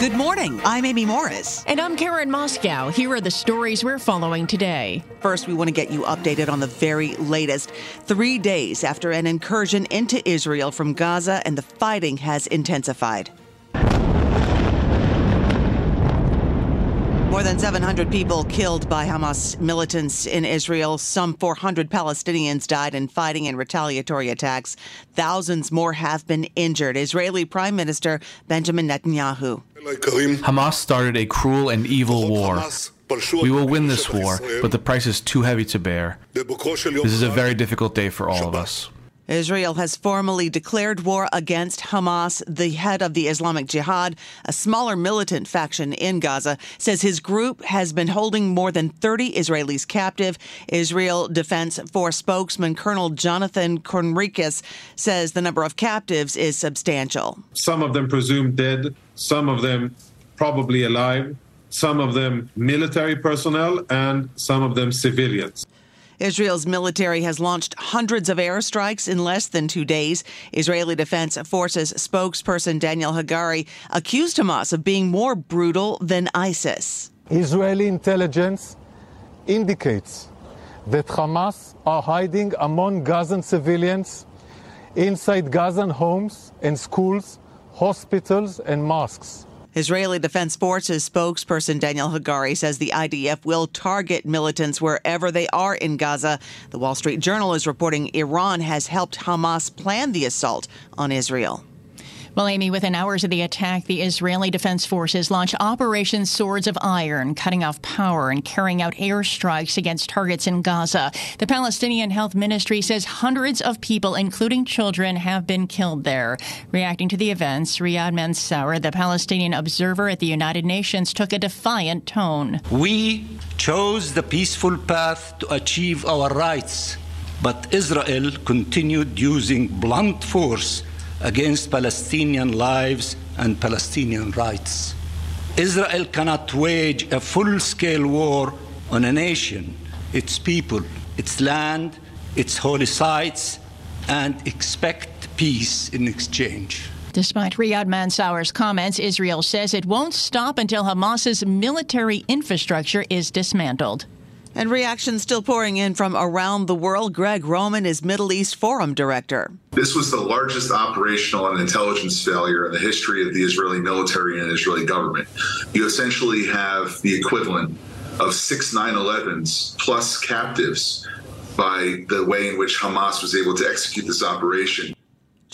Good morning. I'm Amy Morris. And I'm Karen Moskow. Here are the stories we're following today. First, we want to get you updated on the very latest. Three days after an incursion into Israel from Gaza, and the fighting has intensified. More than 700 people killed by Hamas militants in Israel. Some 400 Palestinians died in fighting and retaliatory attacks. Thousands more have been injured. Israeli Prime Minister Benjamin Netanyahu. Hamas started a cruel and evil war. We will win this war, but the price is too heavy to bear. This is a very difficult day for all of us. Israel has formally declared war against Hamas. The head of the Islamic Jihad, a smaller militant faction in Gaza, says his group has been holding more than 30 Israelis captive. Israel Defense Force spokesman Colonel Jonathan Conricus says the number of captives is substantial. Some of them presumed dead, some of them probably alive, some of them military personnel, and some of them civilians. Israel's military has launched hundreds of airstrikes in less than two days. Israeli Defense Forces spokesperson Daniel Hagari accused Hamas of being more brutal than ISIS. Israeli intelligence indicates that Hamas are hiding among Gazan civilians inside Gazan homes and schools, hospitals, and mosques. Israeli Defense Forces spokesperson Daniel Hagari says the IDF will target militants wherever they are in Gaza. The Wall Street Journal is reporting Iran has helped Hamas plan the assault on Israel. Well, Amy, within hours of the attack, the Israeli Defense Forces launched Operation Swords of Iron, cutting off power and carrying out airstrikes against targets in Gaza. The Palestinian Health Ministry says hundreds of people, including children, have been killed there. Reacting to the events, Riyad Mansour, the Palestinian observer at the United Nations, took a defiant tone. We chose the peaceful path to achieve our rights, but Israel continued using blunt force against Palestinian lives and Palestinian rights. Israel cannot wage a full scale war on a nation, its people, its land, its holy sites, and expect peace in exchange. Despite Riyad Mansour's comments, Israel says it won't stop until Hamas's military infrastructure is dismantled. And reactions still pouring in from around the world. Gregg Roman is Middle East Forum Director. This was the largest operational and intelligence failure in the history of the Israeli military and Israeli government. You essentially have the equivalent of six 9 11s plus captives by the way in which Hamas was able to execute this operation.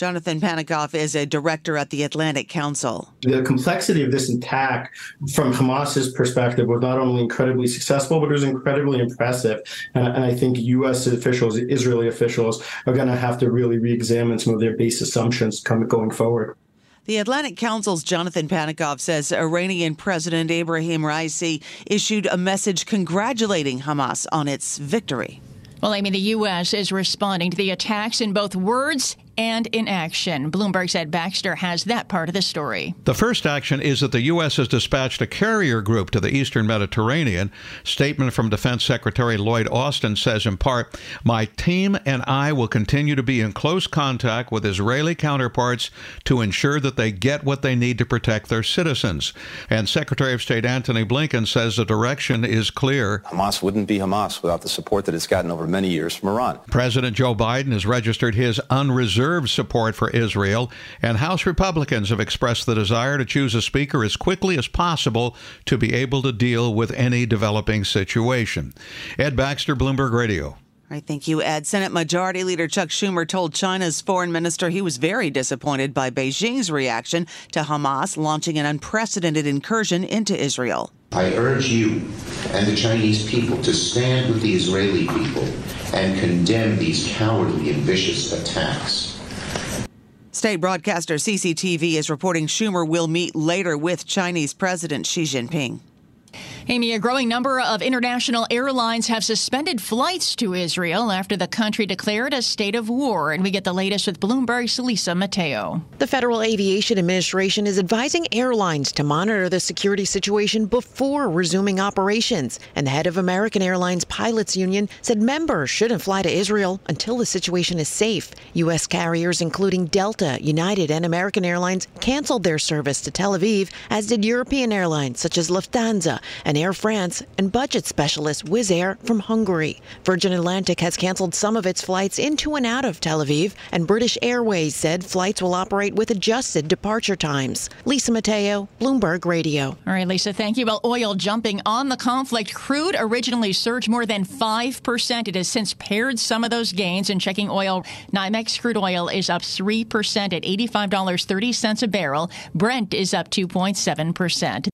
Jonathan Panikoff is a director at the Atlantic Council. The complexity of this attack from Hamas's perspective was not only incredibly successful, but it was incredibly impressive. And, and I think U.S. officials, Israeli officials, are going to have to really re examine some of their base assumptions coming, going forward. The Atlantic Council's Jonathan Panikoff says Iranian President Ibrahim Raisi issued a message congratulating Hamas on its victory. Well, Amy, the U.S. is responding to the attacks in both words and in action. Bloomberg's Ed Baxter has that part of the story. The first action is that the U.S. has dispatched a carrier group to the eastern Mediterranean. Statement from Defense Secretary Lloyd Austin says, in part, My team and I will continue to be in close contact with Israeli counterparts to ensure that they get what they need to protect their citizens. And Secretary of State Antony Blinken says the direction is clear. Hamas wouldn't be Hamas without the support that it's gotten over many years from Iran. President Joe Biden has registered his unreserved support for Israel, and House Republicans have expressed the desire to choose a speaker as quickly as possible to be able to deal with any developing situation. Ed Baxter, Bloomberg Radio. All right, thank you, Ed. Senate Majority Leader Chuck Schumer told China's foreign minister he was very disappointed by Beijing's reaction to Hamas launching an unprecedented incursion into Israel. I urge you and the Chinese people to stand with the Israeli people and condemn these cowardly and vicious attacks. State broadcaster CCTV is reporting Schumer will meet later with Chinese President Xi Jinping. Amy, a growing number of international airlines have suspended flights to Israel after the country declared a state of war. And we get the latest with Bloomberg's Lisa Mateo. The Federal Aviation Administration is advising airlines to monitor the security situation before resuming operations. And the head of American Airlines Pilots Union said members shouldn't fly to Israel until the situation is safe. U.S. carriers, including Delta, United, and American Airlines, canceled their service to Tel Aviv, as did European airlines such as Lufthansa and Air France and budget specialist Wizz Air from Hungary. Virgin Atlantic has canceled some of its flights into and out of Tel Aviv, and British Airways said flights will operate with adjusted departure times. Lisa Mateo, Bloomberg Radio. All right, Lisa, thank you. Well, oil jumping on the conflict. Crude originally surged more than 5%. It has since pared some of those gains. in checking oil, NYMEX crude oil is up 3% at $85.30 a barrel. Brent is up 2.7%.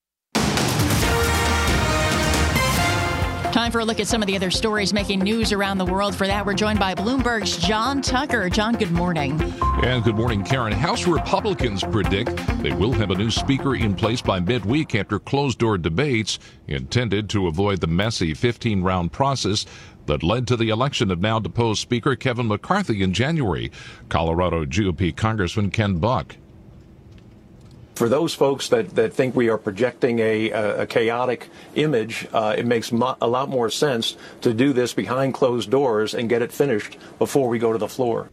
Time for a look at some of the other stories making news around the world. For that, we're joined by Bloomberg's John Tucker. John, good morning. And good morning, Karen. House Republicans predict they will have a new speaker in place by midweek after closed door debates intended to avoid the messy 15 round process that led to the election of now deposed Speaker Kevin McCarthy in January. Colorado GOP Congressman Ken Buck for those folks that, that think we are projecting a, a chaotic image, uh, it makes mo- a lot more sense to do this behind closed doors and get it finished before we go to the floor.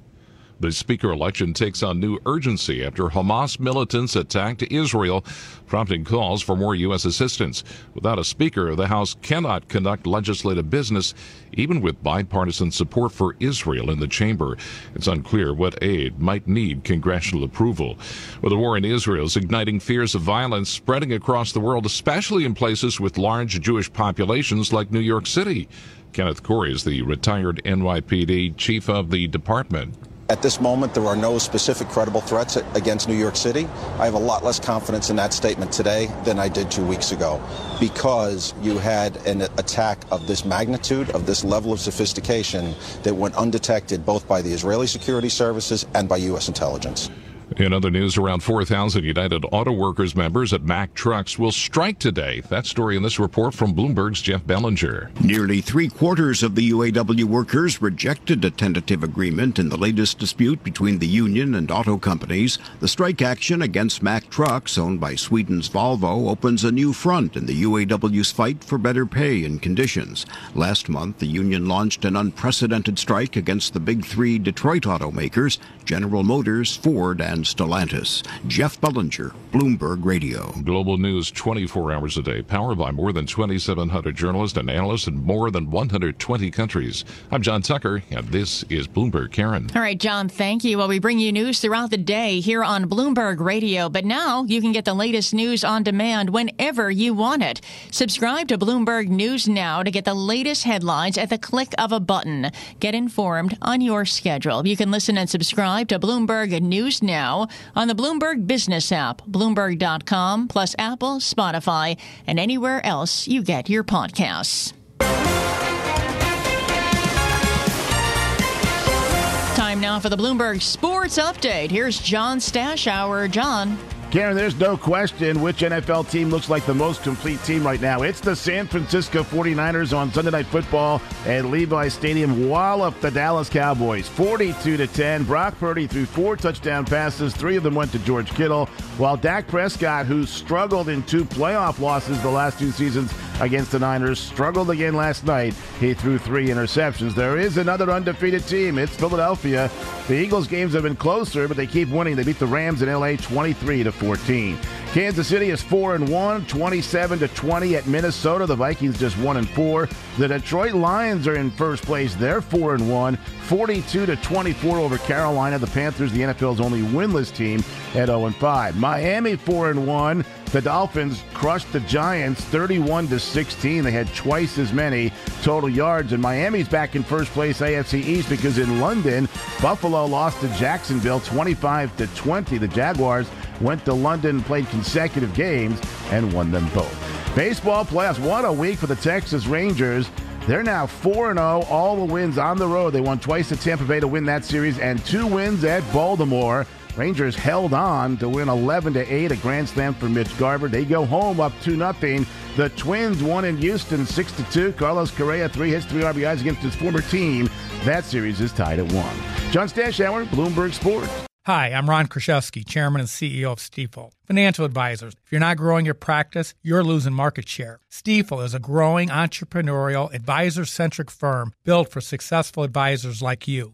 The speaker election takes on new urgency after Hamas militants attacked Israel, prompting calls for more U.S. assistance. Without a speaker, the House cannot conduct legislative business, even with bipartisan support for Israel in the chamber. It's unclear what aid might need congressional approval. Well, the war in Israel is igniting fears of violence spreading across the world, especially in places with large Jewish populations like New York City. Kenneth Corey is the retired NYPD chief of the department. At this moment, there are no specific credible threats against New York City. I have a lot less confidence in that statement today than I did two weeks ago because you had an attack of this magnitude, of this level of sophistication that went undetected both by the Israeli security services and by U.S. intelligence. In other news, around 4,000 United Auto Workers members at Mack Trucks will strike today. That story in this report from Bloomberg's Jeff Bellinger. Nearly three quarters of the UAW workers rejected a tentative agreement in the latest dispute between the union and auto companies. The strike action against Mack Trucks, owned by Sweden's Volvo, opens a new front in the UAW's fight for better pay and conditions. Last month, the union launched an unprecedented strike against the big three Detroit automakers, General Motors, Ford, and Stellantis. Jeff Bellinger, Bloomberg Radio. Global news 24 hours a day, powered by more than 2,700 journalists and analysts in more than 120 countries. I'm John Tucker, and this is Bloomberg Karen. All right, John, thank you. Well, we bring you news throughout the day here on Bloomberg Radio, but now you can get the latest news on demand whenever you want it. Subscribe to Bloomberg News Now to get the latest headlines at the click of a button. Get informed on your schedule. You can listen and subscribe to Bloomberg News Now now on the Bloomberg Business app, Bloomberg.com, plus Apple, Spotify, and anywhere else you get your podcasts. Time now for the Bloomberg Sports Update. Here's John Stashower. John. Karen, there's no question which NFL team looks like the most complete team right now. It's the San Francisco 49ers on Sunday Night Football at Levi Stadium wallop the Dallas Cowboys 42 to 10. Brock Purdy threw four touchdown passes, three of them went to George Kittle, while Dak Prescott, who struggled in two playoff losses the last two seasons against the Niners, struggled again last night. He threw three interceptions. There is another undefeated team. It's Philadelphia. The Eagles games have been closer, but they keep winning. They beat the Rams in LA 23 to 14. Kansas City is 4 and 1, 27 to 20 at Minnesota. The Vikings just 1 and 4. The Detroit Lions are in first place. They're 4 and 1, 42 to 24 over Carolina. The Panthers, the NFL's only winless team at 0 and 5. Miami 4 and 1. The Dolphins crushed the Giants 31 to 16. They had twice as many total yards and Miami's back in first place AFC East because in London, Buffalo lost to Jacksonville 25 to 20. The Jaguars went to London, played consecutive games, and won them both. Baseball playoffs, what a week for the Texas Rangers. They're now 4 0, all the wins on the road. They won twice at Tampa Bay to win that series, and two wins at Baltimore. Rangers held on to win 11 to 8, a grand slam for Mitch Garver. They go home up 2 0. The Twins won in Houston 6 to 2. Carlos Correa, three hits, three RBIs against his former team. That series is tied at 1. John Stashower, Bloomberg Sports. Hi, I'm Ron Kruszewski, Chairman and CEO of Stifel. Financial advisors. If you're not growing your practice, you're losing market share. Stifel is a growing entrepreneurial, advisor centric firm built for successful advisors like you.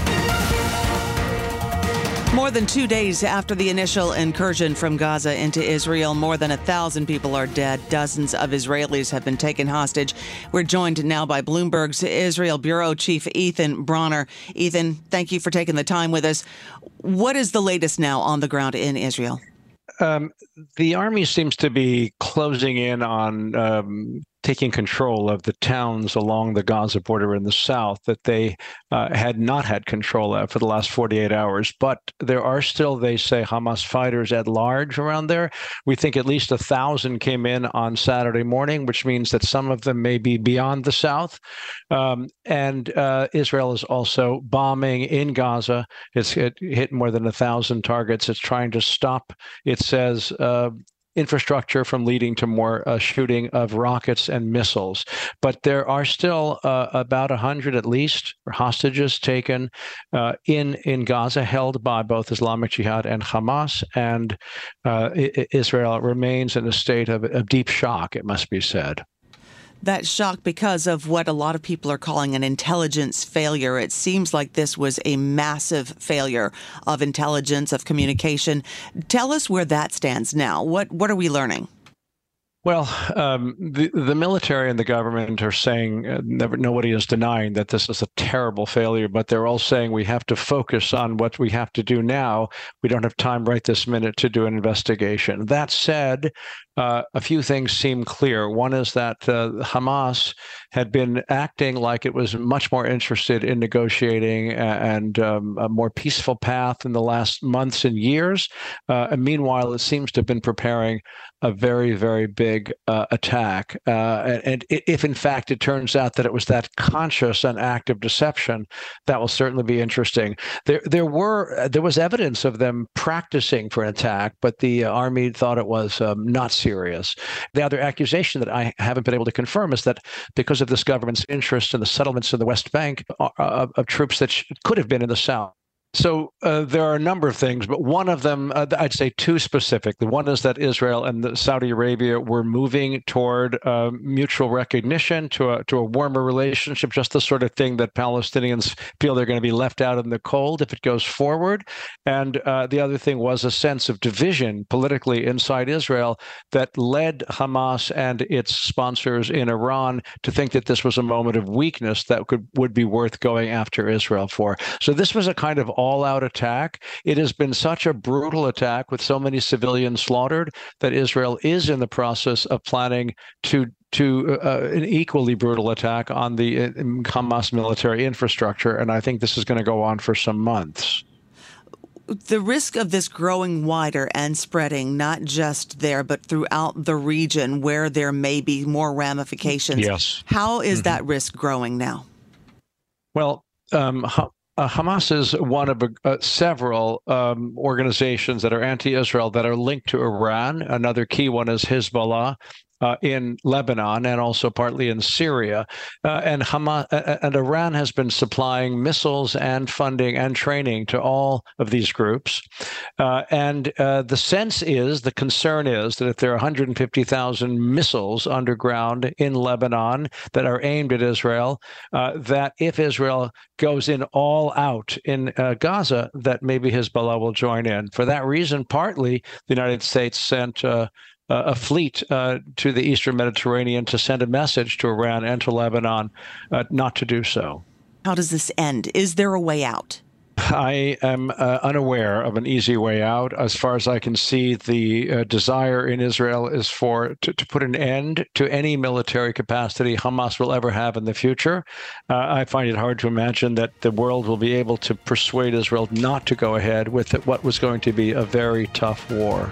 More than two days after the initial incursion from Gaza into Israel, more than a thousand people are dead. Dozens of Israelis have been taken hostage. We're joined now by Bloomberg's Israel Bureau Chief Ethan Bronner. Ethan, thank you for taking the time with us. What is the latest now on the ground in Israel? Um, the army seems to be closing in on um, taking control of the towns along the Gaza border in the south that they uh, had not had control of for the last 48 hours. But there are still, they say, Hamas fighters at large around there. We think at least a thousand came in on Saturday morning, which means that some of them may be beyond the south. Um, and uh, Israel is also bombing in Gaza. It's it hit more than a thousand targets. It's trying to stop, it says, uh, infrastructure from leading to more uh, shooting of rockets and missiles. But there are still uh, about 100 at least hostages taken uh, in, in Gaza, held by both Islamic Jihad and Hamas. And uh, Israel remains in a state of, of deep shock, it must be said that shock because of what a lot of people are calling an intelligence failure. It seems like this was a massive failure of intelligence, of communication. Tell us where that stands now. What what are we learning? Well, um, the the military and the government are saying uh, never, nobody is denying that this is a terrible failure, but they're all saying we have to focus on what we have to do now. We don't have time right this minute to do an investigation. That said, uh, a few things seem clear. One is that uh, Hamas had been acting like it was much more interested in negotiating and um, a more peaceful path in the last months and years. Uh, and meanwhile, it seems to have been preparing a very, very big uh, attack. Uh, and, if in fact it turns out that it was that conscious and active deception, that will certainly be interesting. There, there were there was evidence of them practicing for an attack, but the army thought it was um, not serious. The other accusation that I haven't been able to confirm is that because of this government's interest in the settlements in the West Bank uh, of, of troops that could have been in the South, so uh, there are a number of things, but one of them, uh, I'd say two specific. The one is that Israel and Saudi Arabia were moving toward uh, mutual recognition, to a to a warmer relationship, just the sort of thing that Palestinians feel they're going to be left out in the cold if it goes forward. And uh, the other thing was a sense of division politically inside Israel that led Hamas and its sponsors in Iran to think that this was a moment of weakness that could would be worth going after Israel for. So this was a kind of all out attack. It has been such a brutal attack with so many civilians slaughtered that Israel is in the process of planning to to uh, an equally brutal attack on the uh, Hamas military infrastructure. And I think this is going to go on for some months the risk of this growing wider and spreading, not just there, but throughout the region where there may be more ramifications. Yes. How is mm-hmm. that risk growing now? Well, um, uh, Hamas is one of uh, several um, organizations that are anti Israel that are linked to Iran. Another key one is Hezbollah uh, in Lebanon and also partly in Syria. Uh, and Hamas uh, uh, and Iran has been supplying missiles and funding and training to all of these groups. Uh, and uh, the sense is, the concern is that if there are 150,000 missiles underground in Lebanon that are aimed at Israel, that if Israel goes in all out in Gaza, that maybe Hezbollah will join in. For that reason, partly the United States sent a fleet uh, to the Eastern Mediterranean to send a message to Iran and to Lebanon uh, not to do so. How does this end? Is there a way out? I am uh, unaware of an easy way out. As far as I can see, the uh, desire in Israel is for to, to, put an end to any military capacity Hamas will ever have in the future. Uh, I find it hard to imagine that the world will be able to persuade Israel not to go ahead with what was going to be a very tough war.